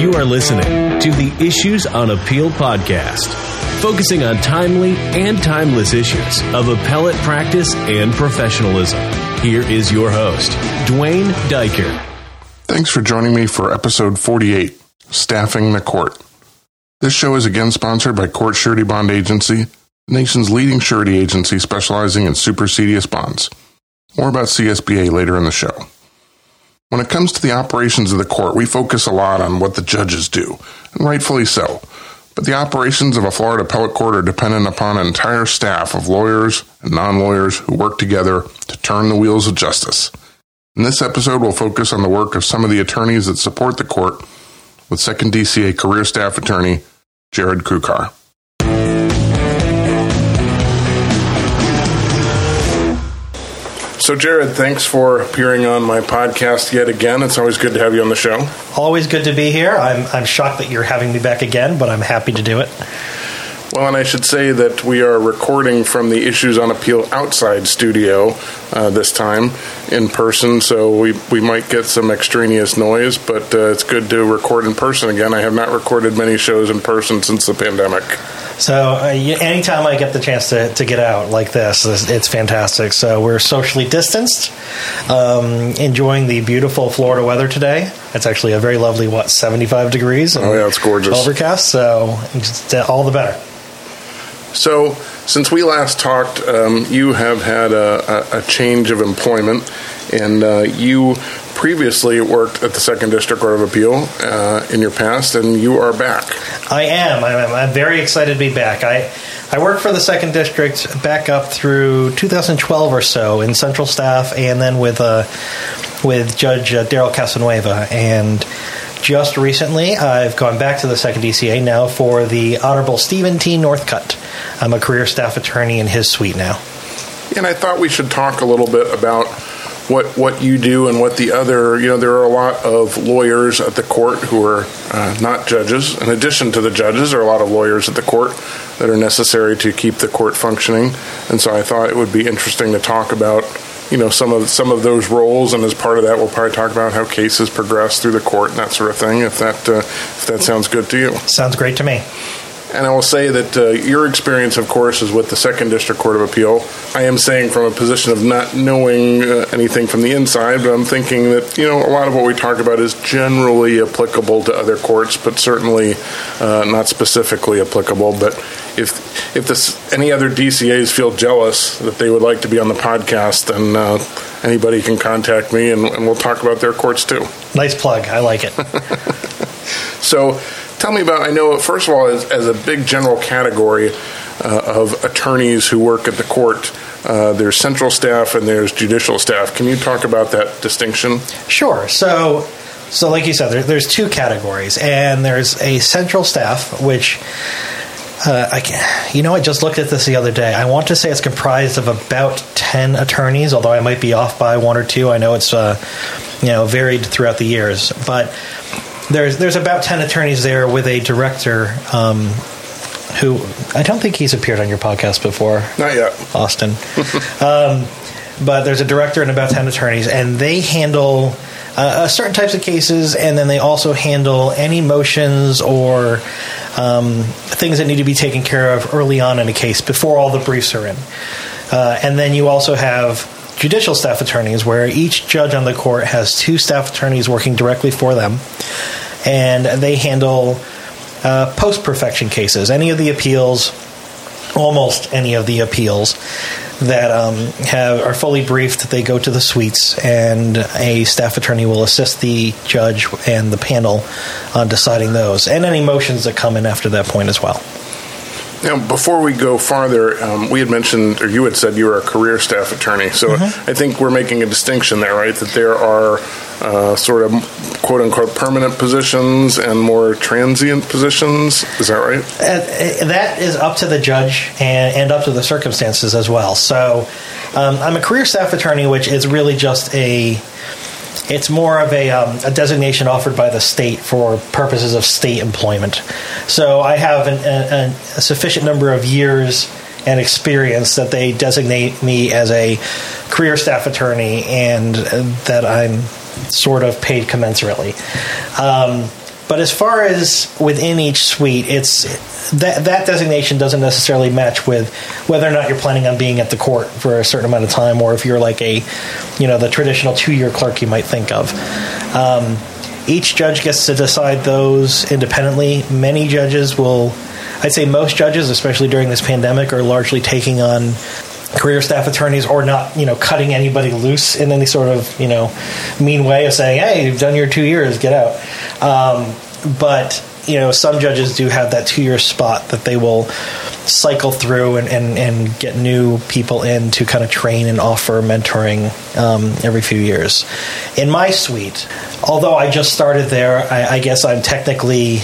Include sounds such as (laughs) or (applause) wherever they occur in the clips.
You are listening to the Issues on Appeal podcast, focusing on timely and timeless issues of appellate practice and professionalism. Here is your host, Duane Daiker. Thanks for joining me for episode 48 Staffing the Court. This show is again sponsored by Court Surety Bond Agency, the nation's leading surety agency specializing in supersedeas bonds. More about CSBA later in the show. When it comes to the operations of the court, we focus a lot on what the judges do, and rightfully so. But the operations of a Florida appellate court are dependent upon an entire staff of lawyers and non lawyers who work together to turn the wheels of justice. In this episode, we'll focus on the work of some of the attorneys that support the court with 2nd DCA career staff attorney Jared Krukar. So, Jared, thanks for appearing on my podcast yet again. It's always good to have you on the show. Always good to be here. I'm, I'm shocked that you're having me back again, but I'm happy to do it. Well, and I should say that we are recording from the Issues on Appeal outside studio uh, this time in person, so we, we might get some extraneous noise, but uh, it's good to record in person again. I have not recorded many shows in person since the pandemic. So, uh, anytime I get the chance to, to get out like this, it's fantastic. So, we're socially distanced, um, enjoying the beautiful Florida weather today. It's actually a very lovely, what, 75 degrees? Oh, yeah, it's gorgeous. Overcast, so uh, all the better. So, since we last talked, um, you have had a, a, a, change of employment, and uh, you previously worked at the Second District Court of Appeal uh, in your past, and you are back. I am. I'm, I'm, very excited to be back. I I worked for the Second District back up through 2012 or so in central staff, and then with uh, with Judge uh, Darryl Casanueva, and just recently, I've gone back to the second DCA now for the Honorable Stephen T. Northcutt. I'm a career staff attorney in his suite now. And I thought we should talk a little bit about what what you do and what the other you know there are a lot of lawyers at the court who are uh, not judges. In addition to the judges, there are a lot of lawyers at the court that are necessary to keep the court functioning. And so I thought it would be interesting to talk about you know some of some of those roles, and as part of that, we'll probably talk about how cases progress through the court and that sort of thing. If that uh, if that sounds good to you, sounds great to me. And I will say that uh, your experience, of course, is with the Second District Court of Appeal. I am saying from a position of not knowing uh, anything from the inside, but I'm thinking that you know a lot of what we talk about is generally applicable to other courts, but certainly uh, not specifically applicable. But if if this any other DCAs feel jealous that they would like to be on the podcast, then uh, anybody can contact me, and, and we'll talk about their courts too. Nice plug. I like it. (laughs) so Tell me about, I know, first of all, as, as a big general category uh, of attorneys who work at the court, uh, there's central staff and there's judicial staff. Can you talk about that distinction? Sure. So, so like you said, there, there's two categories, and there's a central staff, which uh, I can, you know, I just looked at this the other day. I want to say it's comprised of about ten attorneys, although I might be off by one or two. I know it's uh, you know varied throughout the years, but there's there's about ten attorneys there with a director. Um, who I don't think he's appeared on your podcast before. Not yet, Austin. (laughs) um, but there's a director and about ten attorneys, and they handle uh, uh, certain types of cases, and then they also handle any motions or um, things that need to be taken care of early on in a case before all the briefs are in. Uh, and then you also have judicial staff attorneys, where each judge on the court has two staff attorneys working directly for them and they handle uh, post perfection cases. Any of the appeals, almost any of the appeals that um, have are fully briefed, they go to the suites, and a staff attorney will assist the judge and the panel on deciding those, and any motions that come in after that point as well. Now, before we go farther, um, we had mentioned, or you had said you were a career staff attorney. So mm-hmm. I think we're making a distinction there, right? That there are uh, sort of quote unquote permanent positions and more transient positions. Is that right? Uh, that is up to the judge and, and, up to the circumstances as well. So um, I'm a career staff attorney, which is really just a it's more of a, um, a, designation offered by the state for purposes of state employment. So I have an, a, sufficient number of years and experience that they designate me as a career staff attorney and that I'm sort of paid commensurately. Um, but as far as within each suite, it's that that designation doesn't necessarily match with whether or not you're planning on being at the court for a certain amount of time, or if you're like a, you know, the traditional two-year clerk you might think of. Um, each judge gets to decide those independently. Many judges will, I'd say most judges, especially during this pandemic, are largely taking on career staff attorneys or not, you know, cutting anybody loose in any sort of, you know, mean way of saying, hey, you've done your two years, get out. Um, but, you know, some judges do have that two year spot that they will cycle through and, and, and get new people in to kind of train and offer mentoring um, every few years. In my suite, although I just started there, I, I guess I'm technically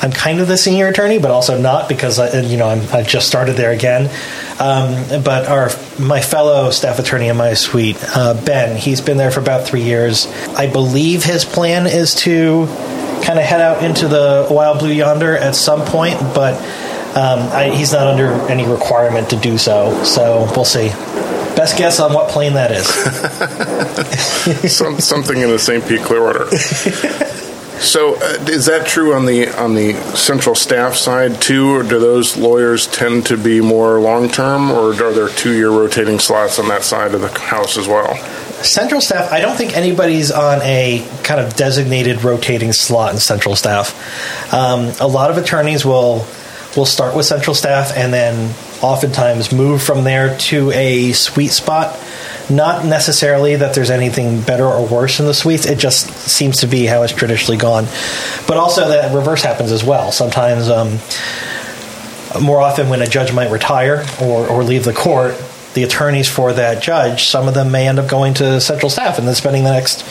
I'm kind of the senior attorney, but also not because I, you know i have just started there again. Um, but our my fellow staff attorney in my suite, uh, Ben, he's been there for about three years. I believe his plan is to kind of head out into the wild blue yonder at some point, but um, I, he's not under any requirement to do so. So we'll see. Best guess on what plane that is. (laughs) Some, something in the St. Pete Clearwater. (laughs) So, uh, is that true on the on the central staff side too, or do those lawyers tend to be more long term, or are there two year rotating slots on that side of the house as well? Central staff, I don't think anybody's on a kind of designated rotating slot in central staff. Um, a lot of attorneys will will start with central staff and then oftentimes move from there to a suite spot not necessarily that there's anything better or worse in the suites. It just seems to be how it's traditionally gone. But also that reverse happens as well. Sometimes, um, more often, when a judge might retire or, or leave the court, the attorneys for that judge, some of them may end up going to central staff and then spending the next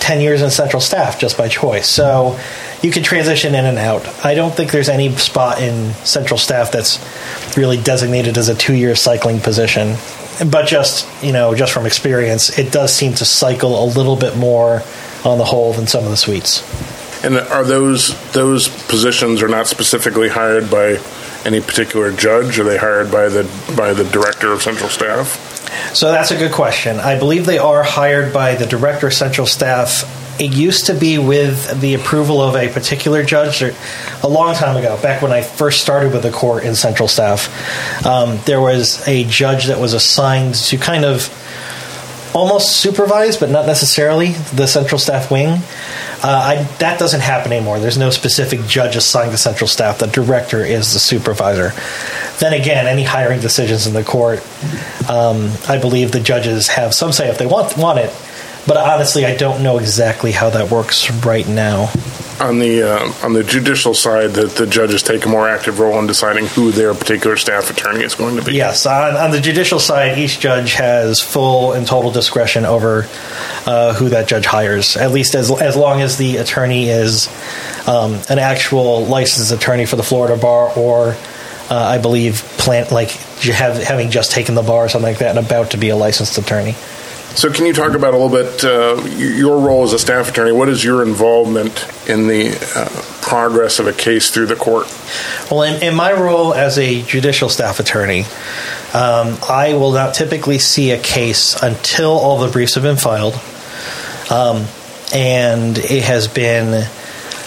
10 years in central staff just by choice. So you can transition in and out. I don't think there's any spot in central staff that's really designated as a two year cycling position but just you know, just from experience, it does seem to cycle a little bit more on the whole than some of the suites. And are those those positions are not specifically hired by any particular judge? Are they hired by the by the director of central staff? So that's a good question. I believe they are hired by the director of central staff it used to be with the approval of a particular judge a long time ago, back when I first started with the court in central staff. Um, there was a judge that was assigned to kind of almost supervise, but not necessarily, the central staff wing. Uh, I, that doesn't happen anymore. There's no specific judge assigned to central staff. The director is the supervisor. Then again, any hiring decisions in the court, um, I believe the judges have some say if they want want it but honestly, I don't know exactly how that works right now. On the uh, on the judicial side, that the judges take a more active role in deciding who their particular staff attorney is going to be. Yes, on, on the judicial side, each judge has full and total discretion over uh, who that judge hires. At least as as long as the attorney is um, an actual licensed attorney for the Florida bar, or uh, I believe plant like have, having just taken the bar or something like that, and about to be a licensed attorney. So, can you talk about a little bit uh, your role as a staff attorney? What is your involvement in the uh, progress of a case through the court? Well, in, in my role as a judicial staff attorney, um, I will not typically see a case until all the briefs have been filed, um, and it has been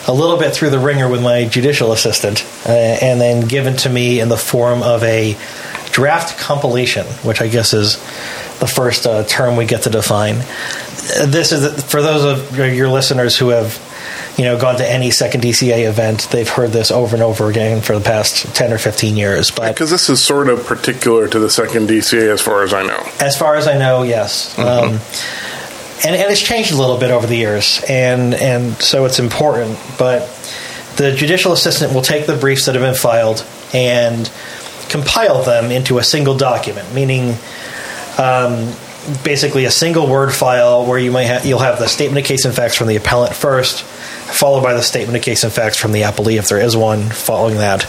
a little bit through the ringer with my judicial assistant, uh, and then given to me in the form of a draft compilation, which I guess is the first uh, term we get to define. This is for those of your listeners who have you know gone to any second DCA event, they've heard this over and over again for the past ten or fifteen years. But because this is sort of particular to the second DCA, as far as I know. As far as I know, yes. Mm-hmm. Um, and, and it's changed a little bit over the years, and and so it's important. But the judicial assistant will take the briefs that have been filed and compile them into a single document, meaning um, basically a single word file where you might ha- you'll have the statement of case and facts from the appellant first, followed by the statement of case and facts from the appellee if there is one following that,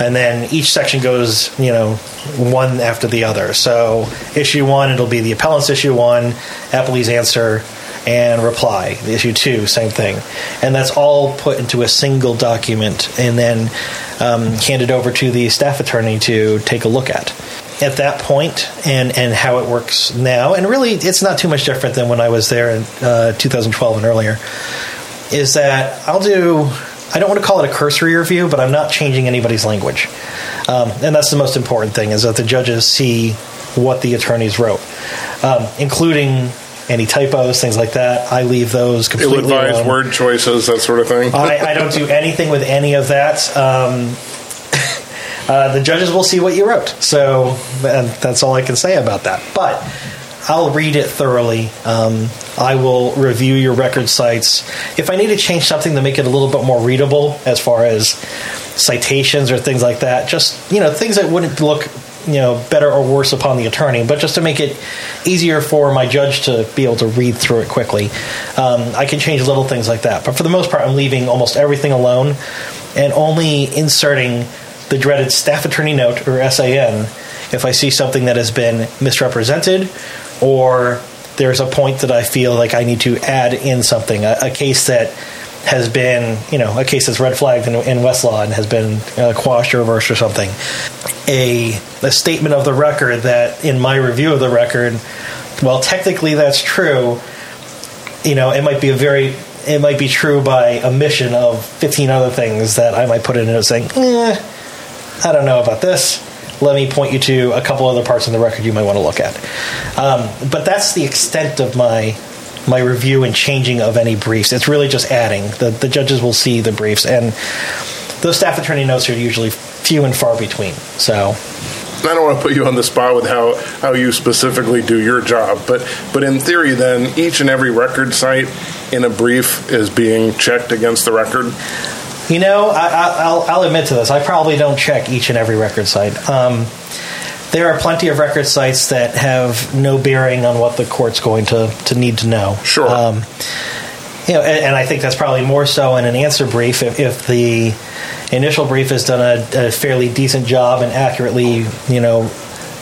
and then each section goes you know one after the other. So issue one it'll be the appellant's issue one, appellee's answer, and reply. The issue two, same thing. And that's all put into a single document and then um, handed over to the staff attorney to take a look at. At that point, and, and how it works now, and really it's not too much different than when I was there in uh, 2012 and earlier, is that I'll do I don't want to call it a cursory review, but I'm not changing anybody's language. Um, and that's the most important thing is that the judges see what the attorneys wrote, um, including any typos, things like that. I leave those completely alone. word choices, that sort of thing. I, I don't do anything with any of that. Um, (laughs) uh, the judges will see what you wrote, so and that's all I can say about that. But I'll read it thoroughly. Um, I will review your record cites. If I need to change something to make it a little bit more readable, as far as citations or things like that, just you know things that wouldn't look you know better or worse upon the attorney, but just to make it easier for my judge to be able to read through it quickly, um, I can change little things like that. But for the most part, I'm leaving almost everything alone and only inserting the dreaded staff attorney note or SAN if I see something that has been misrepresented or there's a point that I feel like I need to add in something, a, a case that has been, you know, a case that's red flagged in, in Westlaw and has been uh, quashed or reversed or something. A, a statement of the record that, in my review of the record, well, technically that's true. You know, it might be a very, it might be true by omission of 15 other things that I might put in it saying, eh, I don't know about this let me point you to a couple other parts in the record you might want to look at. Um, but that's the extent of my my review and changing of any briefs. It's really just adding. The the judges will see the briefs, and those staff attorney notes are usually few and far between. So. I don't want to put you on the spot with how, how you specifically do your job, but but in theory, then each and every record cite in a brief is being checked against the record. You know, I, will I'll admit to this. I probably don't check each and every record cite. Um, there are plenty of record cites that have no bearing on what the court's going to, to need to know. Sure. Um, you know, and, and, I think that's probably more so in an answer brief if, if the initial brief has done a, a, fairly decent job and accurately, you know,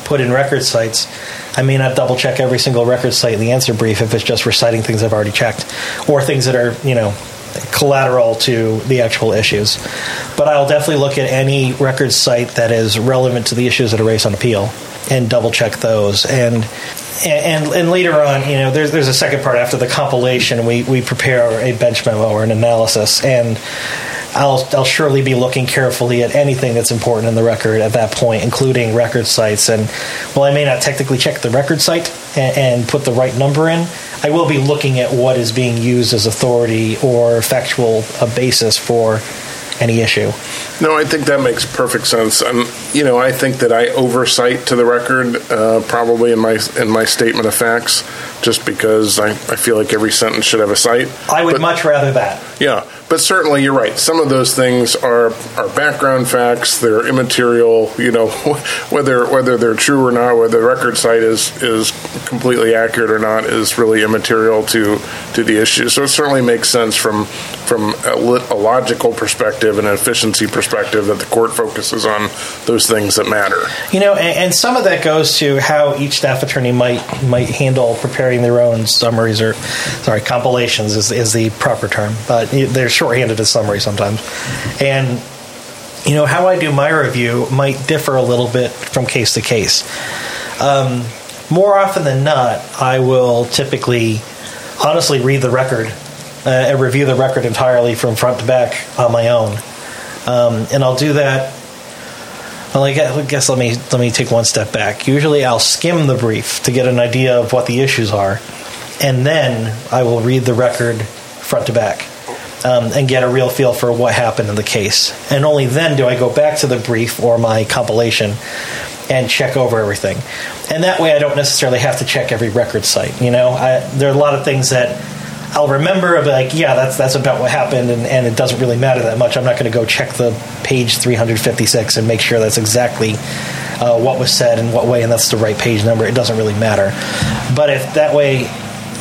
put in record cites. I may not double check every single record cite in the answer brief if it's just reciting things I've already checked or things that are, you know, collateral to the actual issues. But I'll definitely look at any record cite that is relevant to the issues that are raised on appeal and double check those. And and and later on, you know, there's there's a second part after the compilation. We we prepare a bench memo or an analysis, and I'll I'll surely be looking carefully at anything that's important in the record at that point, including record cites. And while I may not technically check the record cite and, and put the right number in, I will be looking at what is being used as authority or factual a basis for any issue. No, I think that makes perfect sense. And you know, I think that I oversight to the record uh, probably in my in my statement of facts, just because I, I feel like every sentence should have a cite. I would but, much rather that. Yeah, but certainly you're right. Some of those things are are background facts. They're immaterial. You know, (laughs) whether whether they're true or not, whether the record cite is is completely accurate or not, is really immaterial to to the issue. So it certainly makes sense from from a, logical perspective and an efficiency perspective that the court focuses on those things that matter. You know, and, and some of that goes to how each staff attorney might might handle preparing their own summaries or sorry compilations is, is the proper term, but there's shorthanded as summary sometimes. And you know how I do my review might differ a little bit from case to case. Um, more often than not, I will typically honestly read the record uh, review the record entirely from front to back on my own, um, and I'll do that. Well, I guess let me let me take one step back. Usually, I'll skim the brief to get an idea of what the issues are, and then I will read the record front to back um, and get a real feel for what happened in the case. And only then do I go back to the brief or my compilation and check over everything. And that way I don't necessarily have to check every record cite. You know, I, there are a lot of things that I'll remember, I'll be like, yeah, that's that's about what happened, and, and it doesn't really matter that much. I'm not going to go check the page 356 and make sure that's exactly uh, what was said and what way, and that's the right page number. It doesn't really matter. But if that way,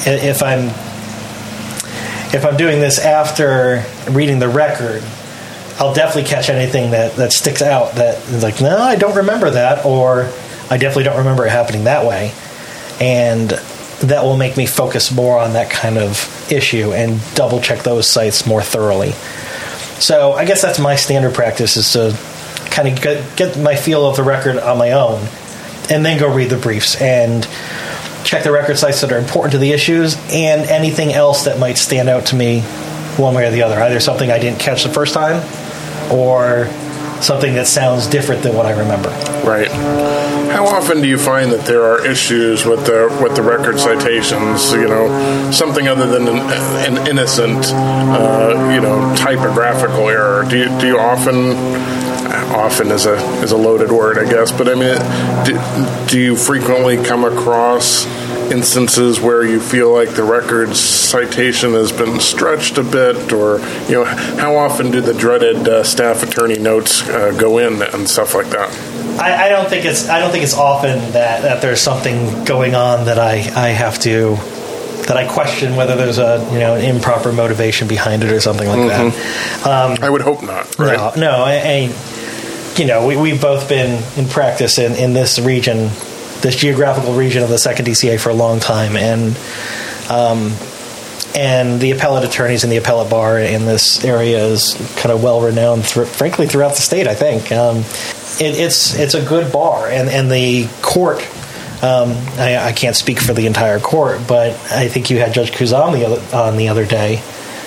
if I'm if I'm doing this after reading the record, I'll definitely catch anything that, that sticks out that is like, no, I don't remember that, or I definitely don't remember it happening that way. And that will make me focus more on that kind of issue and double check those cites more thoroughly. So I guess that's my standard practice is to kind of get, get my feel of the record on my own and then go read the briefs and check the record cites that are important to the issues and anything else that might stand out to me one way or the other. Either something I didn't catch the first time or something that sounds different than what I remember. Right. How often do you find that there are issues with the with the record citations? You know, something other than an, an innocent, uh, you know, typographical error. Do you do you often? Often is a is a loaded word, I guess. But I mean, do, do you frequently come across instances where you feel like the record's citation has been stretched a bit, or you know, how often do the dreaded uh, staff attorney notes uh, go in and stuff like that? I, I, don't think it's I don't think it's often that, that there's something going on that I, I have to that I question whether there's a you know an improper motivation behind it or something like mm-hmm. that. Um, I would hope not. Right? No, no. I, I, you know, we, we've both been in practice in, in this region this geographical region of the second DCA for a long time, and um, and the appellate attorneys in the appellate bar in this area is kind of well renowned, th- frankly, throughout the state. I think um, it, it's it's a good bar, and and the court. Um, I, I, can't speak for the entire court, but I think you had Judge Khouzam the other, on the other day,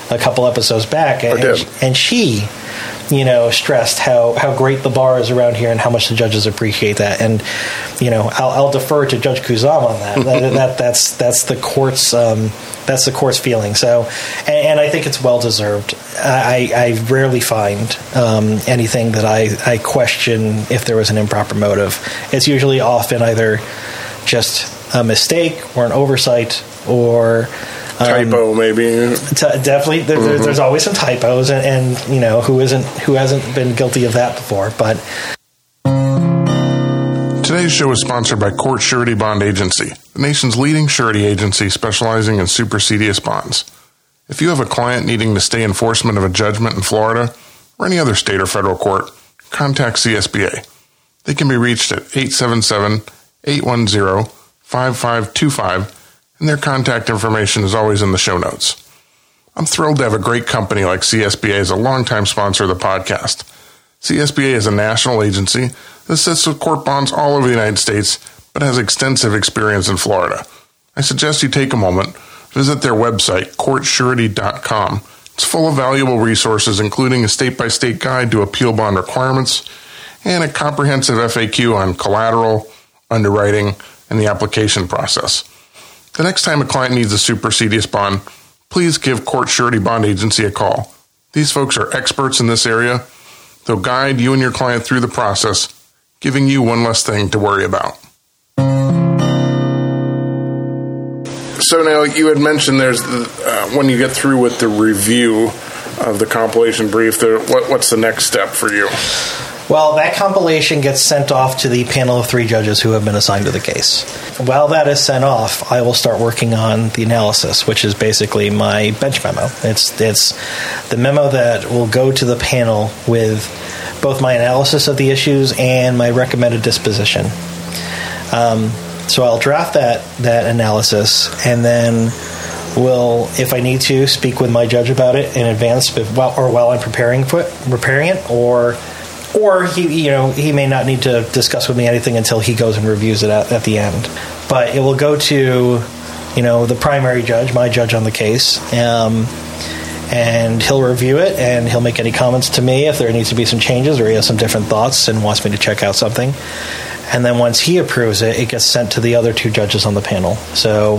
a couple episodes back, and, and she you know, stressed how, how great the bar is around here and how much the judges appreciate that. And, you know, I'll, I'll defer to Judge Khouzam on that. that, that, that's that's the court's um, that's the court's feeling. So, and, and I think it's well deserved. I, I rarely find um, anything that I, I question if there was an improper motive. It's usually often either just a mistake or an oversight or um, typo maybe t- definitely there, mm-hmm. there's always some typos and, and, you know who isn't who hasn't been guilty of that before but Today's show is sponsored by Court Surety Bond Agency, the nation's leading surety agency specializing in supersedeas bonds. If you have a client needing to stay enforcement of a judgment in Florida or any other state or federal court, contact CSBA. They can be reached at 877 810 5525 and their contact information is always in the show notes. I'm thrilled to have a great company like CSBA as a longtime sponsor of the podcast. CSBA is a national agency that sits with court bonds all over the United States, but has extensive experience in Florida. I suggest you take a moment, visit their website, courtsurety.com. It's full of valuable resources, including a state by state guide to appeal bond requirements and a comprehensive FAQ on collateral, underwriting, and the application process. The next time a client needs a supersedeas bond, please give Court Surety Bond Agency a call. These folks are experts in this area. They'll guide you and your client through the process, giving you one less thing to worry about. So now you had mentioned there's the, uh, when you get through with the review of the compilation brief, there, what, what's the next step for you? Well, that compilation gets sent off to the panel of three judges who have been assigned to the case. While that is sent off, I will start working on the analysis, which is basically my bench memo. It's it's the memo that will go to the panel with both my analysis of the issues and my recommended disposition. Um, so I'll draft that that analysis, and then will, if I need to, speak with my judge about it in advance, or while I'm preparing for it, preparing it, or or he you know he may not need to discuss with me anything until he goes and reviews it at, at the end. But it will go to you know the primary judge, my judge on the case. Um, and he'll review it and he'll make any comments to me if there needs to be some changes or he has some different thoughts and wants me to check out something. And then once he approves it, it gets sent to the other two judges on the panel. So,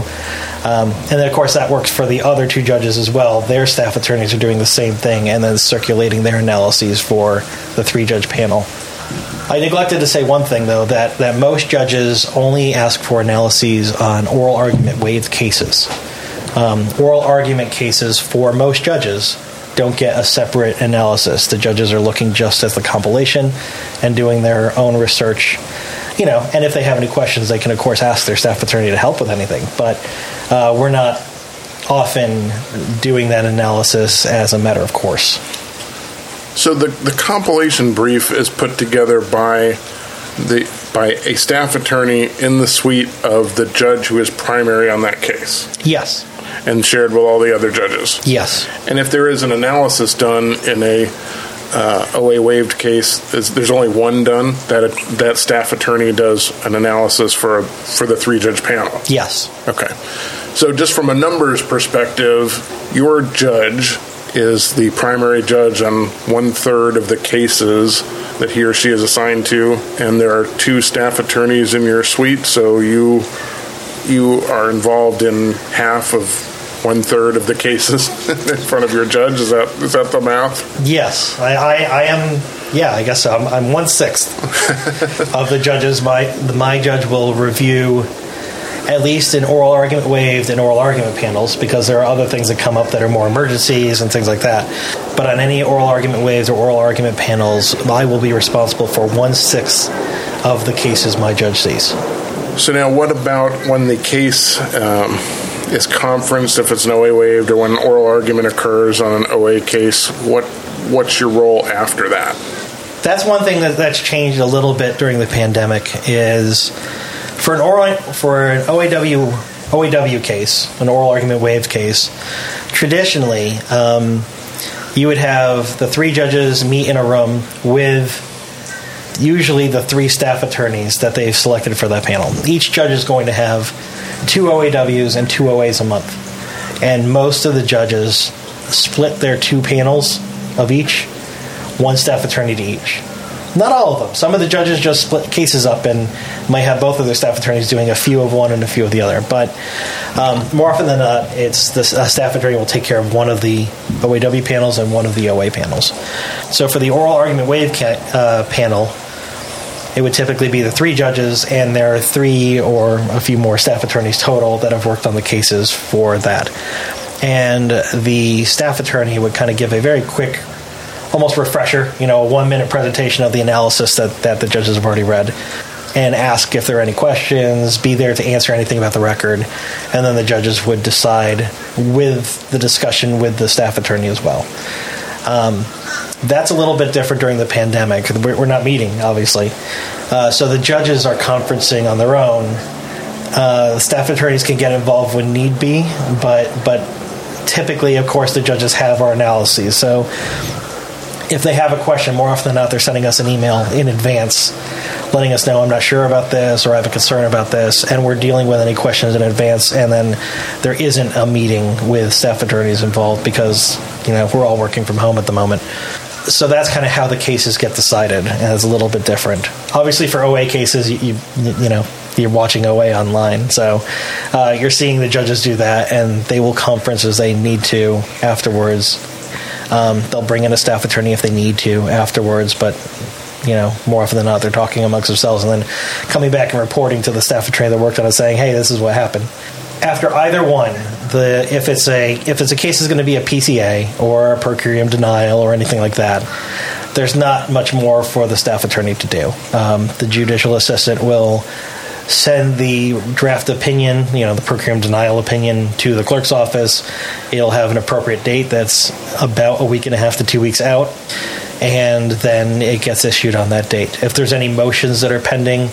um, and then of course that works for the other two judges as well. Their staff attorneys are doing the same thing and then circulating their analyses for the three judge panel. I neglected to say one thing though that that most judges only ask for analyses on oral argument waived cases. Um, oral argument cases for most judges don't get a separate analysis. The judges are looking just at the compilation and doing their own research. You know, and if they have any questions, they can of course ask their staff attorney to help with anything. But uh, we're not often doing that analysis as a matter of course. So the the compilation brief is put together by the by a staff attorney in the suite of the judge who is primary on that case Yes. and shared with all the other judges. Yes. And if there is an analysis done in a uh, OA waived case, there's, there's only one done. That that staff attorney does an analysis for for the three judge panel. Yes. Okay. So just from a numbers perspective, your judge is the primary judge on one third of the cases that he or she is assigned to, and there are two staff attorneys in your suite. So you you are involved in half of one third of the cases (laughs) in front of your judge. Is that is that the math? Yes. I, I, I am. Yeah, I guess so. I'm, I'm one sixth (laughs) of the judges. My my judge will review at least in oral argument waived and oral argument panels because there are other things that come up that are more emergencies and things like that. But on any oral argument waived or oral argument panels, I will be responsible for one sixth of the cases my judge sees. So now, what about when the case um, is conferenced, if it's an OA waived, or when an oral argument occurs on an OA case? What what's your role after that? That's one thing that, that's changed a little bit during the pandemic is for an oral for an OAW OAW case, an oral argument waived case. Traditionally, um, you would have the three judges meet in a room with usually the three staff attorneys that they've selected for that panel. Each judge is going to have two OAWs and two OAs a month. And most of the judges split their two panels of each, one staff attorney to each. Not all of them. Some of the judges just split cases up and might have both of their staff attorneys doing a few of one and a few of the other. But um, more often than not, it's the staff attorney will take care of one of the OAW panels and one of the OA panels. So for the oral argument waive ca- uh, panel, it would typically be the three judges, and there are three or a few more staff attorneys total that have worked on the cases for that. And the staff attorney would kind of give a very quick, almost refresher, you know, a one minute presentation of the analysis that, that the judges have already read, and ask if there are any questions, be there to answer anything about the record, and then the judges would decide with the discussion with the staff attorney as well. Um, that's a little bit different during the pandemic. We're not meeting, obviously. Uh, so the judges are conferencing on their own. Uh, staff attorneys can get involved when need be, but but typically, of course, the judges have our analyses. So if they have a question, more often than not, they're sending us an email in advance, letting us know I'm not sure about this or I have a concern about this, and we're dealing with any questions in advance. And then there isn't a meeting with staff attorneys involved because you know we're all working from home at the moment. So that's kind of how the cases get decided, and it's a little bit different. Obviously, for OA cases, you you, you know you're watching OA online, so uh, you're seeing the judges do that, and they will conference as they need to afterwards. Um, they'll bring in a staff attorney if they need to afterwards, but you know, more often than not, they're talking amongst themselves and then coming back and reporting to the staff attorney that worked on it, saying, "Hey, this is what happened." After either one, the if it's a if it's a case is going to be a PCA or a per curiam denial or anything like that, there's not much more for the staff attorney to do. Um, the judicial assistant will send the draft opinion, you know, the per curiam denial opinion to the clerk's office. It'll have an appropriate date that's about a week and a half to two weeks out, and then it gets issued on that date. If there's any motions that are pending,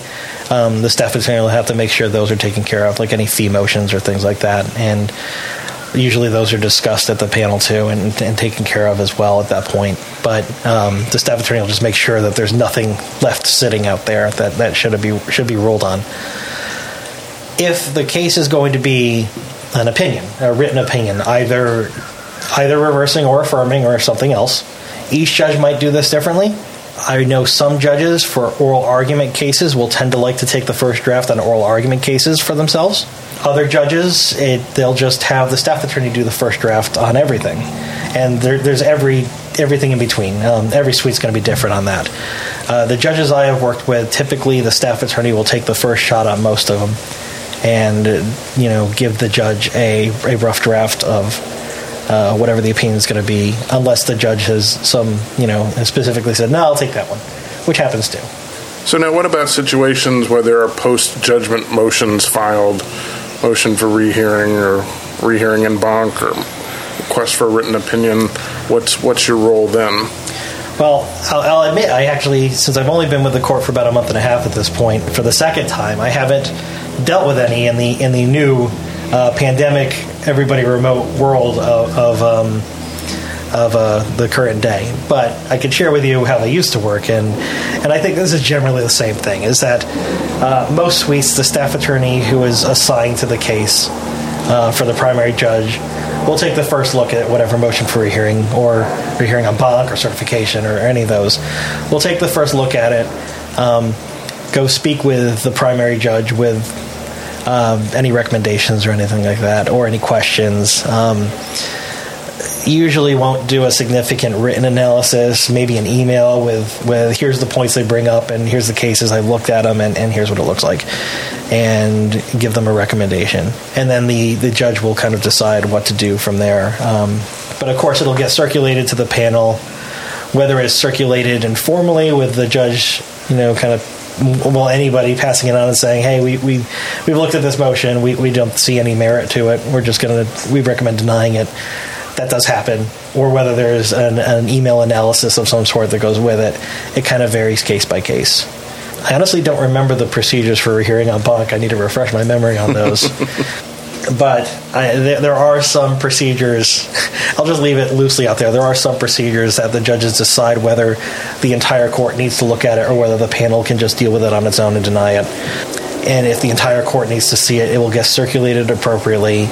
um, the staff attorney will have to make sure those are taken care of, like any fee motions or things like that, and usually those are discussed at the panel too and, and taken care of as well at that point. But um, the staff attorney will just make sure that there's nothing left sitting out there that, that should be should be ruled on. If the case is going to be an opinion, a written opinion, either either reversing or affirming or something else, each judge might do this differently. I know some judges for oral argument cases will tend to like to take the first draft on oral argument cases for themselves. Other judges, it, they'll just have the staff attorney do the first draft on everything, and there, there's every everything in between. Um, every suite's going to be different on that. Uh, the judges I have worked with, typically the staff attorney will take the first shot on most of them, and uh, you know give the judge a, a rough draft of uh, whatever the opinion is going to be, unless the judge has some, you know, has specifically said, no, I'll take that one, which happens too. So now, what about situations where there are post-judgment motions filed, motion for rehearing or rehearing in banc or request for a written opinion? What's what's your role then? Well, I'll, I'll admit, I actually, since I've only been with the court for about a month and a half at this point, for the second time, I haven't dealt with any in the in the new uh, pandemic, everybody remote world of, of um, of uh, the current day. But I can share with you how they used to work, and and I think this is generally the same thing. Is that uh, most suites, the staff attorney who is assigned to the case uh, for the primary judge will take the first look at whatever motion for rehearing or rehearing en banc or certification or any of those. We'll take the first look at it. Um, go speak with the primary judge with um, any recommendations or anything like that, or any questions. Um, usually won't do a significant written analysis, maybe an email with, with here's the points they bring up and here's the cases I've looked at them and, and here's what it looks like, and give them a recommendation. And then the, the judge will kind of decide what to do from there. Um, but of course, it'll get circulated to the panel, whether it's circulated informally with the judge, you know, kind of well anybody passing it on and saying hey we, we we've looked at this motion we, we don't see any merit to it we're just to we recommend denying it that does happen, or whether there's an, an, email analysis of some sort that goes with it. It kind of varies case by case. I honestly don't remember the procedures for a hearing en banc. I need to refresh my memory on those. (laughs) but I, there, there, are some procedures. (laughs) I'll just leave it loosely out there. There are some procedures that the judges decide whether the entire court needs to look at it or whether the panel can just deal with it on its own and deny it and if the entire court needs to see it, it will get circulated appropriately.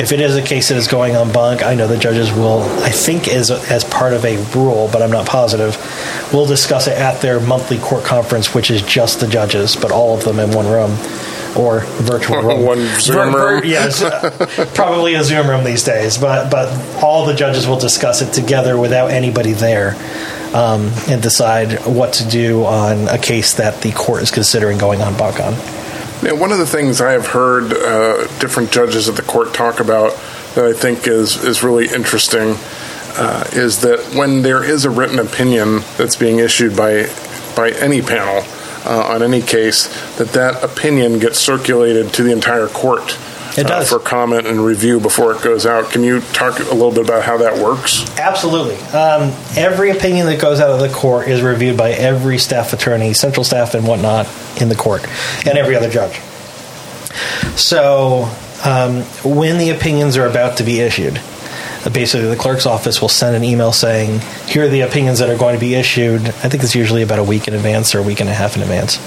If it is a case that is going en banc, I know the judges will, I think, as as part of a rule, but I'm not positive, will discuss it at their monthly court conference, which is just the judges, but all of them in one room or virtual room. one Zoom room. yes, probably a Zoom room these days, but but all the judges will discuss it together without anybody there. Um, and decide what to do on a case that the court is considering going en banc on. Yeah, one of the things I have heard uh, different judges at the court talk about that I think is is really interesting uh, is that when there is a written opinion that's being issued by by any panel uh, on any case, that that opinion gets circulated to the entire court it uh, does. Uh, for comment and review before it goes out. Can you talk a little bit about how that works? Absolutely. Um, every opinion that goes out of the court is reviewed by every staff attorney, central staff, and whatnot in the court, and every other judge. So um, when the opinions are about to be issued, basically the clerk's office will send an email saying, here are the opinions that are going to be issued. I think it's usually about a week in advance or a week and a half in advance.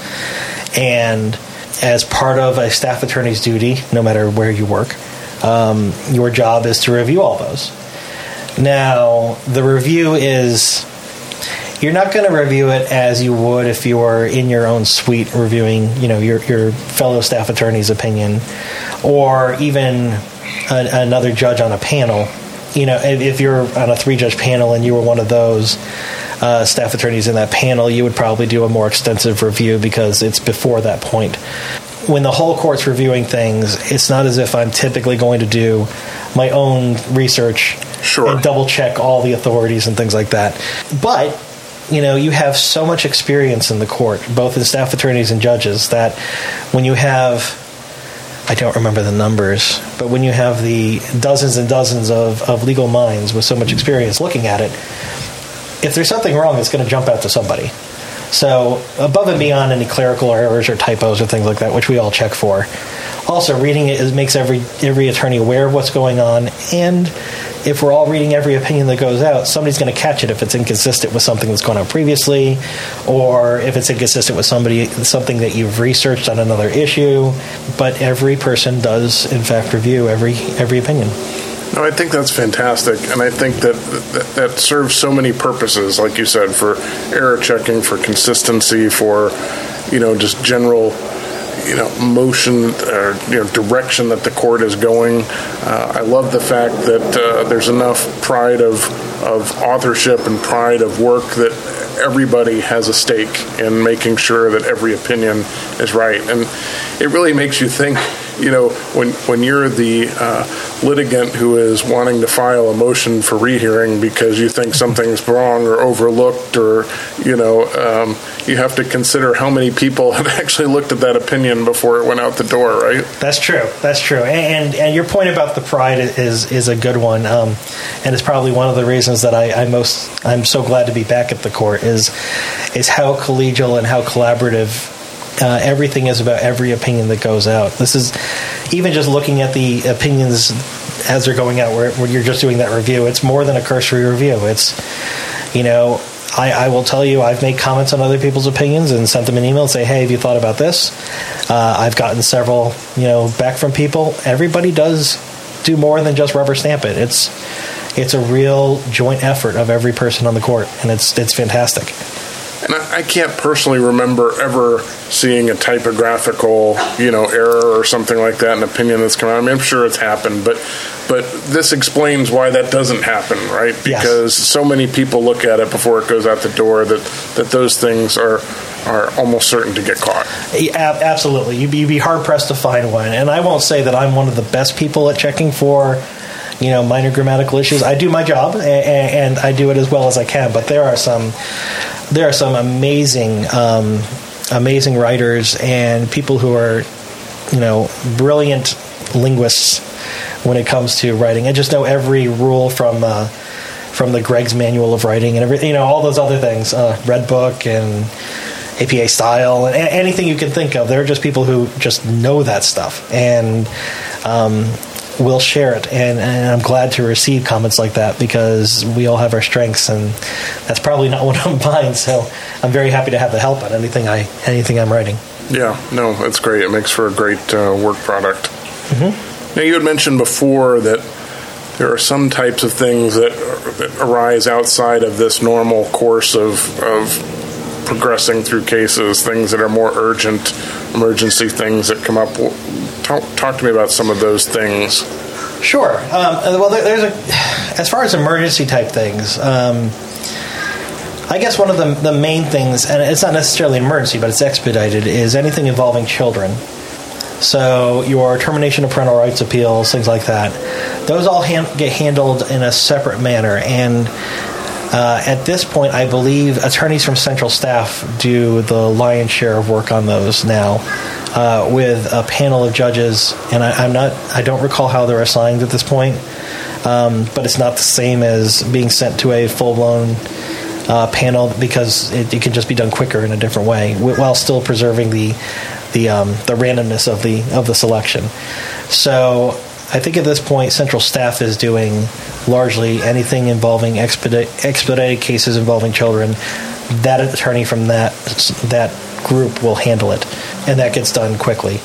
And as part of a staff attorney's duty, no matter where you work, um, your job is to review all those. Now, the review is you're not going to review it as you would if you were in your own suite reviewing, you know, your your fellow staff attorney's opinion, or even a, another judge on a panel. You know, if you're on a three judge panel and you were one of those, uh, staff attorneys in that panel, you would probably do a more extensive review because it's before that point. When the whole court's reviewing things, it's not as if I'm typically going to do my own research sure. and double check all the authorities and things like that. But you know, you have so much experience in the court, both as staff attorneys and judges, that when you have I don't remember the numbers, but when you have the dozens and dozens of, of legal minds with so much experience looking at it, if there's something wrong, it's going to jump out to somebody. So, above and beyond any clerical errors or typos or things like that, which we all check for, also reading it makes every every attorney aware of what's going on. And if we're all reading every opinion that goes out, somebody's going to catch it if it's inconsistent with something that's gone on previously, or if it's inconsistent with somebody something that you've researched on another issue. But every person does, in fact, review every every opinion. No, I think that's fantastic, and I think that, that that serves so many purposes, like you said, for error checking, for consistency, for you know just general you know motion or you know direction that the court is going. Uh, I love the fact that uh, there's enough pride of of authorship and pride of work that everybody has a stake in making sure that every opinion is right, and it really makes you think you know, when when you're the uh, litigant who is wanting to file a motion for rehearing because you think something's wrong or overlooked, or you know, um, you have to consider how many people (laughs) have actually looked at that opinion before it went out the door, right? That's true. That's true. And and, and your point about the pride is is a good one, um, and it's probably one of the reasons that I, I most I'm so glad to be back at the court is is how collegial and how collaborative uh, everything is about every opinion that goes out. This is even just looking at the opinions as they're going out, where, where you're just doing that review. It's more than a cursory review. It's you know. I, I, will tell you, I've made comments on other people's opinions and sent them an email and say, "Hey, have you thought about this?" Uh, I've gotten several, you know, back from people. Everybody does do more than just rubber stamp it. It's it's a real joint effort of every person on the court, and it's it's fantastic. And I, I, can't personally remember ever seeing a typographical, you know, error or something like that, an opinion that's come out. I mean, I'm sure it's happened, but but this explains why that doesn't happen, right? Because yes. so many people look at it before it goes out the door that that those things are are almost certain to get caught. Absolutely, you'd be, you'd be hard pressed to find one. And I won't say that I'm one of the best people at checking for you know minor grammatical issues. I do my job and, and, I do it as well as I can. But there are some there are some amazing um, amazing writers and people who are you know brilliant linguists when it comes to writing. I just know every rule from. Uh, from the Gregg's Manual of Writing and every, you know all those other things, uh, Red Book and APA style and anything you can think of. There are just people who just know that stuff, and um, will share it. And, and, I'm glad to receive comments like that because we all have our strengths, and that's probably not one of mine. So I'm very happy to have the help on anything I anything I'm writing. Yeah, no, that's great. It makes for a great uh, work product. Mm-hmm. Now you had mentioned before that there are some types of things that, that arise outside of this normal course of, of progressing through cases, things that are more urgent, emergency things that come up talk, talk to me about some of those things. Sure. Um, well, there's a as far as emergency type things. Um, I guess one of the, the main things, and it's not necessarily an emergency, but it's expedited, is anything involving children. So your termination of parental rights appeals, things like that, those all get handled in a separate manner. And uh, at this point, I believe attorneys from central staff do the lion's share of work on those now uh, with a panel of judges, and I, am not, I don't recall how they're assigned at this point, um, but it's not the same as being sent to a full blown uh, panel because it, it, can just be done quicker in a different way while still preserving the the um, the randomness of the of the selection. So I think at this point, central staff is doing largely anything involving expedite, expedited cases involving children. That attorney from that that group will handle it, and that gets done quickly.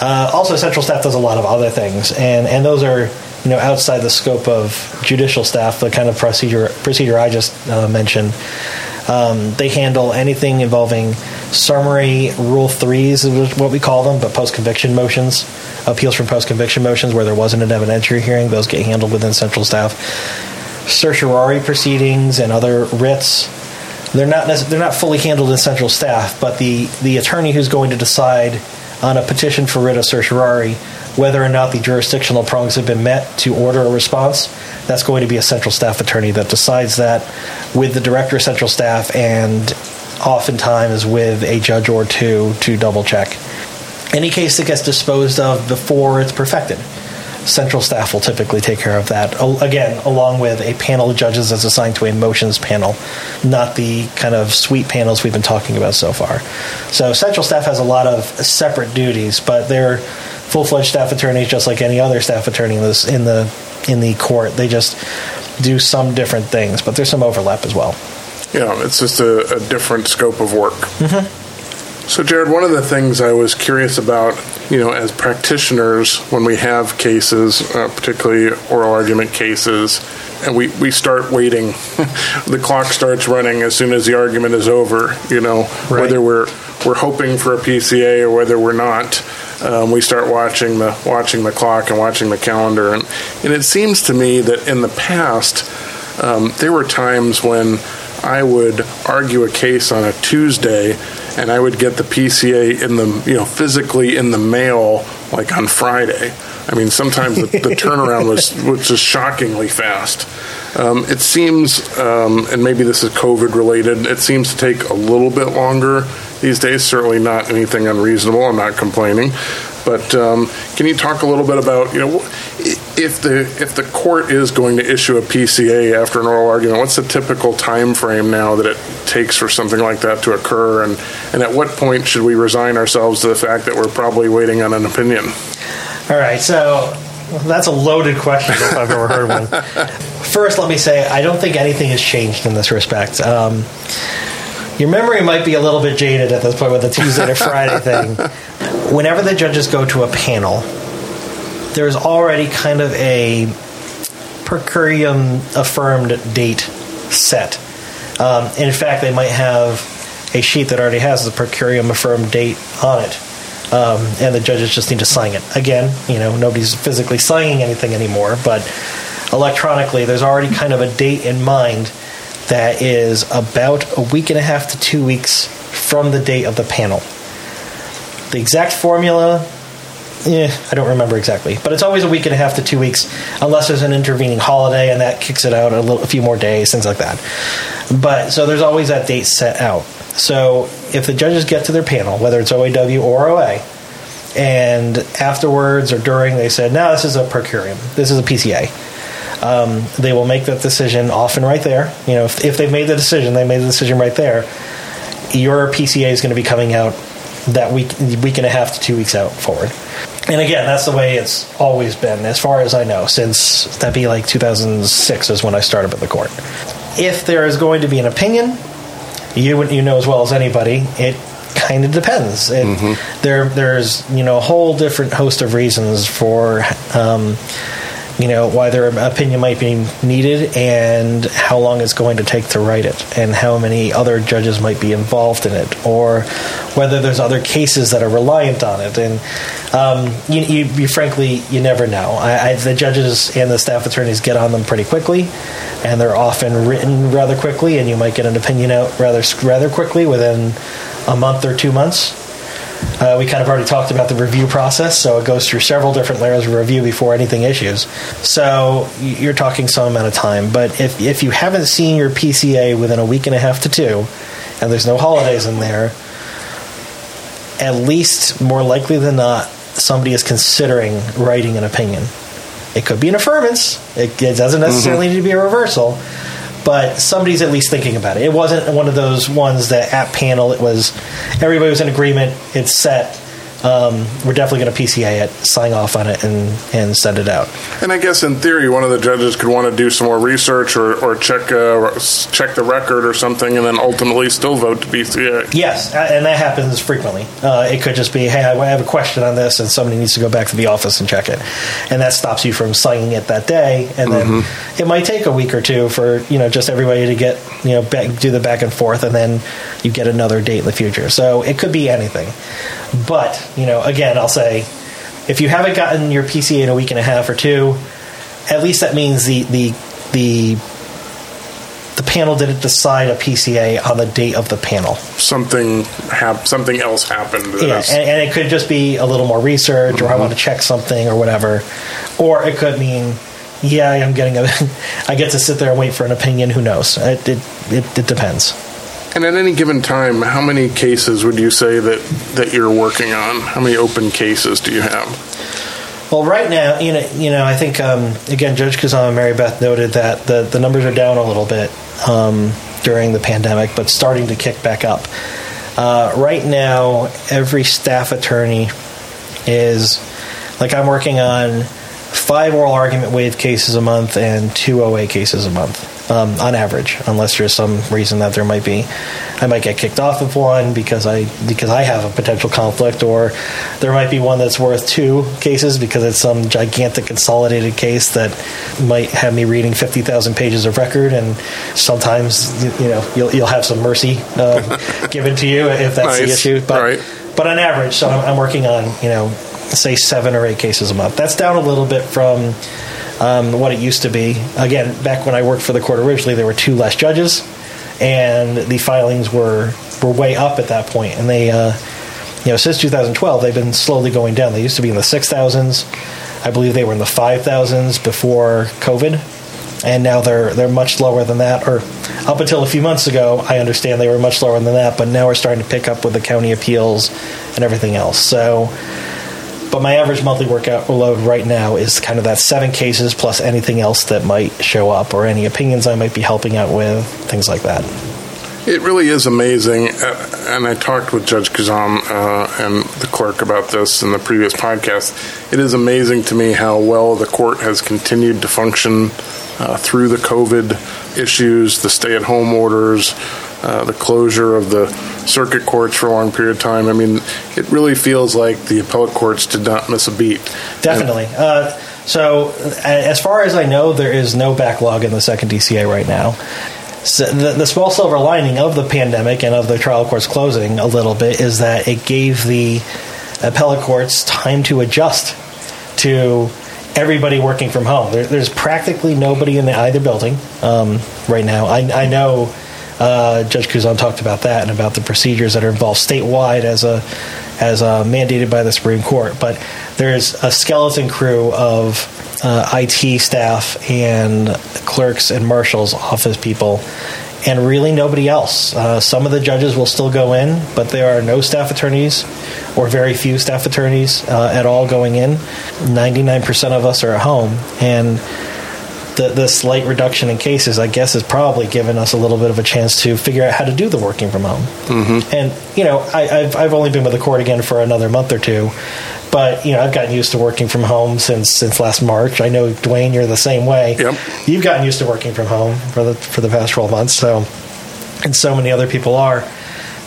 Uh, also, central staff does a lot of other things, and and those are you know outside the scope of judicial staff. The kind of procedure procedure I just uh, mentioned. Um, they handle anything involving summary rule threes, is what we call them, but post conviction motions, appeals from post conviction motions where there wasn't an evidentiary hearing. Those get handled within central staff. Certiorari proceedings and other writs they're not they're not fully handled in central staff, but the the attorney who's going to decide on a petition for writ of certiorari whether or not the jurisdictional prongs have been met to order a response, that's going to be a central staff attorney that decides that with the director of central staff and oftentimes with a judge or two to double check. Any case that gets disposed of before it's perfected central staff will typically take care of that. Again, along with a panel of judges that's assigned to a motions panel, not the kind of suite panels we've been talking about so far. So central staff has a lot of separate duties, but they're full-fledged staff attorneys just like any other staff attorney in, this, in the in the court. They just do some different things, but there's some overlap as well. Yeah, it's just a, a different scope of work. Mm-hmm. So, Jared, one of the things I was curious about, you know, as practitioners, when we have cases, uh, particularly oral argument cases, and we, we start waiting, (laughs) the clock starts running as soon as the argument is over, you know, right. whether we're, we're hoping for a PCA or whether we're not. Um, we start watching the watching the clock and watching the calendar, and and it seems to me that in the past um, there were times when I would argue a case on a Tuesday and I would get the PCA in the you know physically in the mail like on Friday. I mean, sometimes the, the turnaround was was just shockingly fast. Um, it seems, um, and maybe this is COVID related, it seems to take a little bit longer these days. Certainly not anything unreasonable. I'm not complaining. But um, can you talk a little bit about you know if the if the court is going to issue a PCA after an oral argument, what's the typical time frame now that it takes for something like that to occur, and and at what point should we resign ourselves to the fact that we're probably waiting on an opinion? All right, so that's a loaded question if I've ever heard one. (laughs) First, let me say I don't think anything has changed in this respect. Um, your memory might be a little bit jaded at this point with the Tuesday to Friday (laughs) thing. Whenever the judges go to a panel, there's already kind of a per curiam affirmed date set. Um, in fact, they might have a sheet that already has the per curiam affirmed date on it. Um, and the judges just need to sign it. Again, you know, nobody's physically signing anything anymore, but electronically, there's already kind of a date in mind that is about a week and a half to two weeks from the date of the panel. The exact formula, yeah, I don't remember exactly, but it's always a week and a half to two weeks, unless there's an intervening holiday and that kicks it out a, little, a few more days, things like that. But so there's always that date set out. So if the judges get to their panel, whether it's OAW or OA, and afterwards or during they said, "No, this is a per curiam. This is a PCA." Um, they will make that decision often right there. You know, if, if they've made the decision, they made the decision right there. Your PCA is going to be coming out that week, week and a half to two weeks out forward. And again, that's the way it's always been, as far as I know, since that'd be like 2006 is when I started with the court. If there is going to be an opinion, you you know as well as anybody, it kind of depends. It, mm-hmm. There, there's you know a whole different host of reasons for. Um, you know why their opinion might be needed and how long it's going to take to write it and how many other judges might be involved in it or whether there's other cases that are reliant on it. And um, you, you, you, frankly you never know. I, I, the judges and the staff attorneys get on them pretty quickly and they're often written rather quickly and you might get an opinion out rather rather quickly within a month or two months uh, we kind of already talked about the review process, so it goes through several different layers of review before anything issues. So you're talking some amount of time. But if, if you haven't seen your PCA within a week and a half to two, and there's no holidays in there, at least more likely than not, somebody is considering writing an opinion. It could be an affirmance, it, it doesn't necessarily mm-hmm. need to be a reversal but somebody's at least thinking about it. It wasn't one of those ones that at panel it was everybody was in agreement. It's set um, we're definitely going to PCA it, sign off on it, and, and send it out. And I guess in theory, one of the judges could want to do some more research or, or check uh, check the record or something, and then ultimately still vote to PCA. Yes, and that happens frequently. Uh, it could just be, hey, I have a question on this, and somebody needs to go back to the office and check it, and that stops you from signing it that day, and then mm-hmm. it might take a week or two for you know just everybody to get you know back, do the back and forth, and then you get another date in the future. So it could be anything, but you know, again, I'll say if you haven't gotten your PCA in a week and a half or two, at least that means the the the the panel didn't decide a PCA on the date of the panel. Something hap- something else happened. Yeah, and, and, it could just be a little more research, mm-hmm. or I want to check something, or whatever. Or it could mean, yeah, I'm getting a, (laughs) I get to sit there and wait for an opinion. Who knows? It it, it, it depends. And at any given time, how many cases would you say that, that you're working on? How many open cases do you have? Well, right now, you know, you know, I think um, again, Judge Khouzam and Mary Beth noted that the, the numbers are down a little bit um, during the pandemic, but starting to kick back up. Uh, right now, every staff attorney is like I'm working on five oral argument waive cases a month and two OA cases a month um, on average, unless there's some reason that there might be. I might get kicked off of one because I because I have a potential conflict, or there might be one that's worth two cases because it's some gigantic consolidated case that might have me reading fifty thousand pages of record, and sometimes you know you'll you'll have some mercy uh, (laughs) given to you if that's nice. the issue. But right. but on average, so I'm, I'm working on you know say seven or eight cases a month. That's down a little bit from um, what it used to be. Again, back when I worked for the court originally, there were two less judges, and the filings were were way up at that point. point, and they. Uh, you know, since 2012, they've been slowly going down. They used to be in the 6,000s. I believe they were in the 5,000s before COVID, and now they're they're much lower than that. Or up until a few months ago, I understand they were much lower than that, but now we're starting to pick up with the county appeals and everything else. So, but my average monthly workout load right now is kind of that seven cases plus anything else that might show up or any opinions I might be helping out with, things like that. It really is amazing, uh, and I talked with Judge Khouzam uh, and the clerk about this in the previous podcast. It is amazing to me how well the court has continued to function uh, through the COVID issues, the stay-at-home orders, uh, the closure of the circuit courts for a long period of time. I mean, it really feels like the appellate courts did not miss a beat. Definitely. Uh, so, as far as I know, there is no backlog in the second DCA right now so the, the, small silver lining of the pandemic and of the trial courts closing a little bit is that it gave the appellate courts time to adjust to everybody working from home. There, there's practically nobody in the either building um, right now. I, I know uh, Judge Khouzam talked about that and about the procedures that are involved statewide as a as a mandated by the Supreme Court. But there's a skeleton crew of uh, IT staff and clerks and marshals, office people, and really nobody else. Uh, some of the judges will still go in, but there are no staff attorneys or very few staff attorneys uh, at all going in. 99% of us are at home, and the, the slight reduction in cases, I guess, has probably given us a little bit of a chance to figure out how to do the working from home. Mm-hmm. And, you know, I, have I've only been with the court again for another month or two, but you know, I've gotten used to working from home since since last March. I know Duane, you're the same way. Yep. You've gotten used to working from home for the for the past 12 months. So, and so many other people are.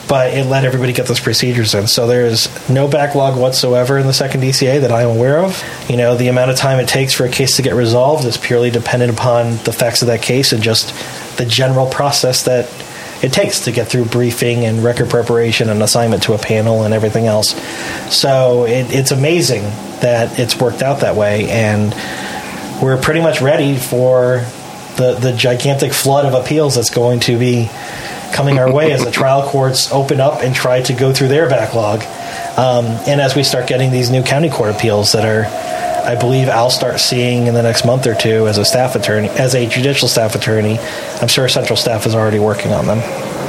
But it let everybody get those procedures in. So there's no backlog whatsoever in the second DCA that I'm aware of. You know, the amount of time it takes for a case to get resolved is purely dependent upon the facts of that case and just the general process that it takes to get through briefing and record preparation and assignment to a panel and everything else. So it, it's amazing that it's worked out that way, and we're pretty much ready for the the gigantic flood of appeals that's going to be coming our way as the trial courts open up and try to go through their backlog, um, and as we start getting these new county court appeals that are. I believe I'll start seeing in the next month or two as a staff attorney, as a judicial staff attorney. I'm sure central staff is already working on them.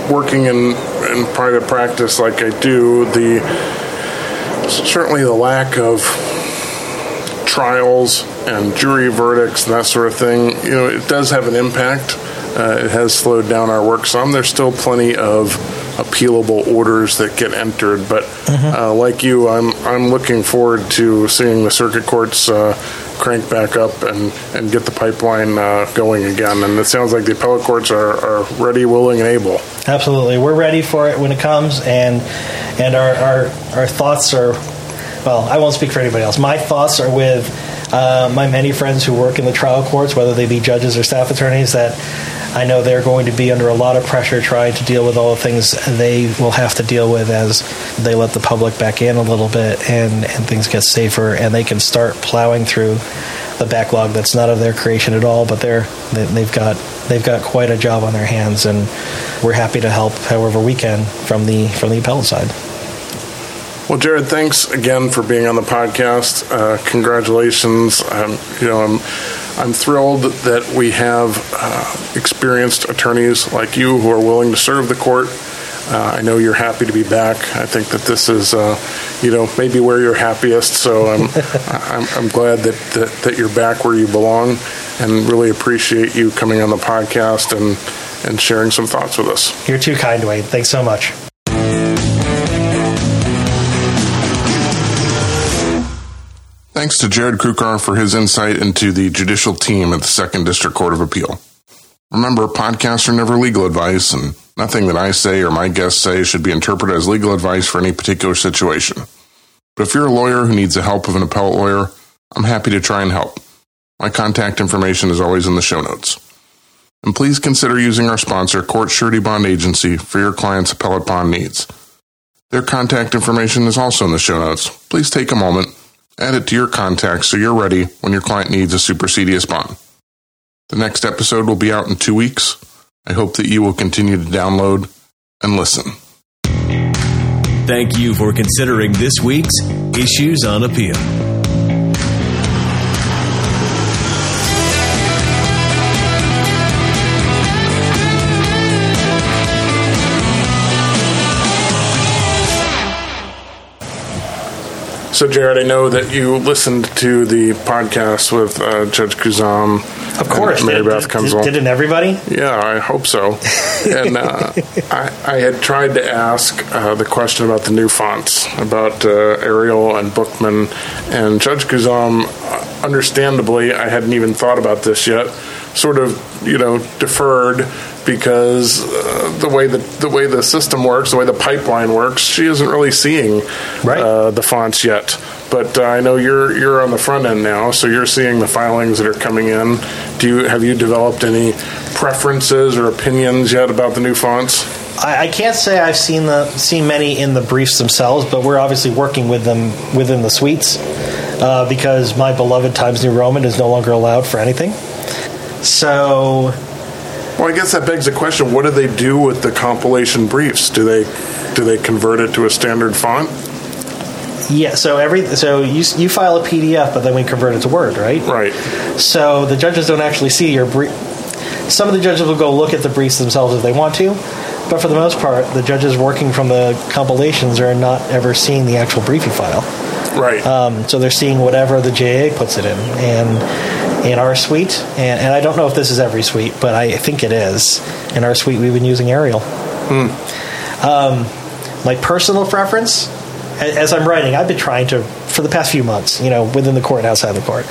Working in, in private practice like I do, the certainly the lack of trials and jury verdicts and that sort of thing, you know, it does have an impact. Uh, it has slowed down our work some. There's still plenty of appealable orders that get entered. But mm-hmm. uh, like you, I'm I'm looking forward to seeing the circuit courts uh, crank back up and, and get the pipeline uh, going again. And it sounds like the appellate courts are, are ready, willing, and able. Absolutely, we're ready for it when it comes, and and our our, our thoughts are. Well, I won't speak for anybody else. My thoughts are with uh, my many friends who work in the trial courts, whether they be judges or staff attorneys, that I know they're going to be under a lot of pressure trying to deal with all the things they will have to deal with as they let the public back in a little bit and, and things get safer and they can start plowing through the backlog that's not of their creation at all, but they're they've got they've got quite a job on their hands, and we're happy to help however we can from the from the appellate side. Well, Jared, thanks again for being on the podcast. Uh, congratulations. Um, you know, I'm I'm thrilled that we have uh, experienced attorneys like you who are willing to serve the court. Uh, I know you're happy to be back. I think that this is, uh, you know, maybe where you're happiest. So I'm, (laughs) I'm, I'm, glad that, that, that you're back where you belong, and really appreciate you coming on the podcast and and sharing some thoughts with us. You're too kind, Duane. Thanks so much. Thanks to Jared Krukar for his insight into the judicial team at the Second District Court of Appeal. Remember, podcasts are never legal advice, and nothing that I say or my guests say should be interpreted as legal advice for any particular situation. But if you're a lawyer who needs the help of an appellate lawyer, I'm happy to try and help. My contact information is always in the show notes. And please consider using our sponsor, Court Surety Bond Agency, for your client's appellate bond needs. Their contact information is also in the show notes. Please take a moment Add it to your contacts so you're ready when your client needs a supersedeas bond. The next episode will be out in two weeks. I hope that you will continue to download and listen. Thank you for considering this week's Issues on Appeal. So, Jared, I know that you listened to the podcast with uh, Judge Khouzam. Of course, Mary did, Beth Kuenzel. didn't everybody? Yeah, I hope so. (laughs) and uh, I, I had tried to ask uh, the question about the new fonts, about uh, Arial and Bookman, and Judge Khouzam, understandably, I hadn't even thought about this yet, sort of, you know, deferred because uh, the way the the way the system works, the way the pipeline works, she isn't really seeing Right. uh, the fonts yet. But uh, I know you're you're on the front end now, so you're seeing the filings that are coming in. Do you have you developed any preferences or opinions yet about the new fonts? I, I can't say I've seen the seen many in the briefs themselves, but we're obviously working with them within the suites uh, because my beloved Times New Roman is no longer allowed for anything. So Well, I guess that begs the question: What do they do with the compilation briefs? Do they do they convert it to a standard font? yeah, so every so you you file a PDF, but then we convert it to Word, right? Right. So the judges don't actually see your brief. Some of the judges will go look at the briefs themselves if they want to, but for the most part, the judges working from the compilations are not ever seeing the actual briefing file. Right. Um, so they're seeing whatever the JA puts it in, and in our suite, and, and I don't know if this is every suite, but I think it is. In our suite, we've been using Arial. Um, my personal preference, as I'm writing, I've been trying to for the past few months, you know, within the court and outside the court,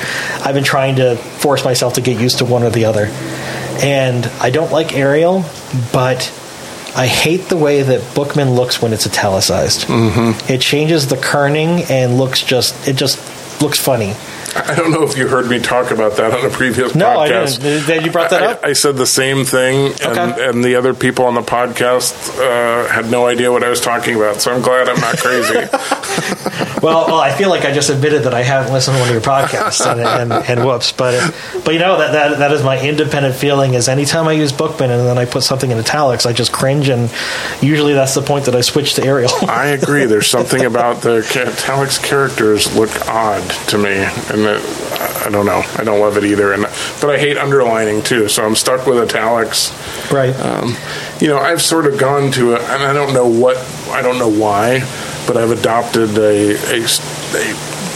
I've been trying to force myself to get used to one or the other, and I don't like Arial, but. I hate the way that Bookman looks when it's italicized. Mm-hmm. It changes the kerning and looks just it just looks funny. I don't know if you heard me talk about that on a previous No, I podcast. didn't. You brought that I, up? I said the same thing, and, Okay. and the other people on the podcast uh, had no idea what I was talking about. So I'm glad I'm not crazy. (laughs) well, well, I feel like I just admitted that I haven't listened to one of your podcasts, and, and, and whoops. But but you know that, that that is my independent feeling. Is anytime I use Bookman and then I put something in italics, I just cringe, and usually that's the point that I switch to Arial. (laughs) I agree. There's something about the italics characters look odd to me, and that, I don't know. I don't love it either, and but I hate underlining too. So I'm stuck with italics. right. Um, you know, I've sort of gone to, it, and I don't know what, I don't know why, but I've adopted a, a, a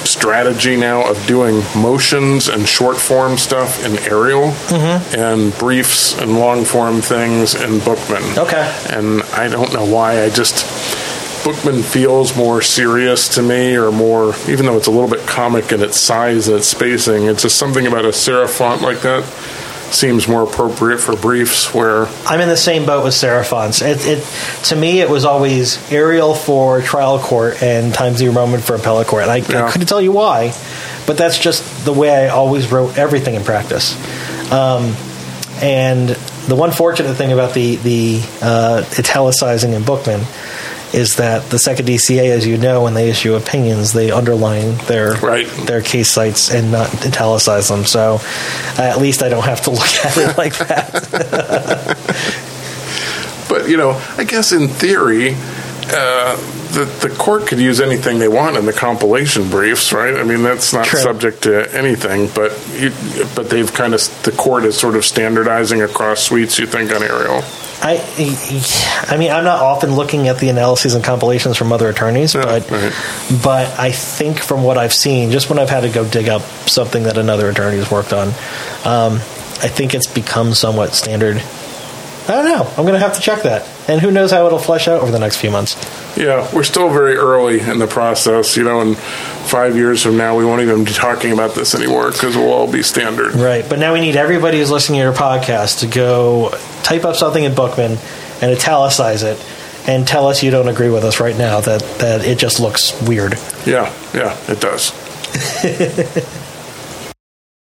strategy now of doing motions and short form stuff in Arial mm-hmm. and briefs and long form things in Bookman. Okay. And I don't know why. I just, Bookman feels more serious to me, or more, even though it's a little bit comic in its size and its spacing, it's just something about a serif font like that seems more appropriate for briefs where I'm in the same boat with serif fonts. It, it to me, it was always Arial for trial court and Times New Roman for appellate court. And I, Yeah. I couldn't tell you why, but that's just the way I always wrote everything in practice. Um, and the one fortunate thing about the the uh, italicizing in Bookman is that the second DCA, as you know, when they issue opinions, they underline their Right. their case cites and not italicize them. So uh, at least I don't have to (laughs) look at it like that. (laughs) But you know, I guess in theory, uh, the the court could use anything they want in the compilation briefs, right? I mean, that's not True. subject to anything. But you, but they've kind of the court is sort of standardizing across suites. You think on Arial? I, I mean, I'm not often looking at the analyses and compilations from other attorneys, Yeah, but right. but I think from what I've seen, just when I've had to go dig up something that another attorney has worked on, um, I think it's become somewhat standard. I don't know. I'm going to have to check that, and who knows how it'll flesh out over the next few months. Yeah, we're still very early in the process. You know, in five years from now, we won't even be talking about this anymore because we'll all be standard. Right, but now we need everybody who's listening to your podcast to go type up something in Bookman and italicize it, and tell us you don't agree with us right now that that it just looks weird. Yeah, yeah, it does. (laughs)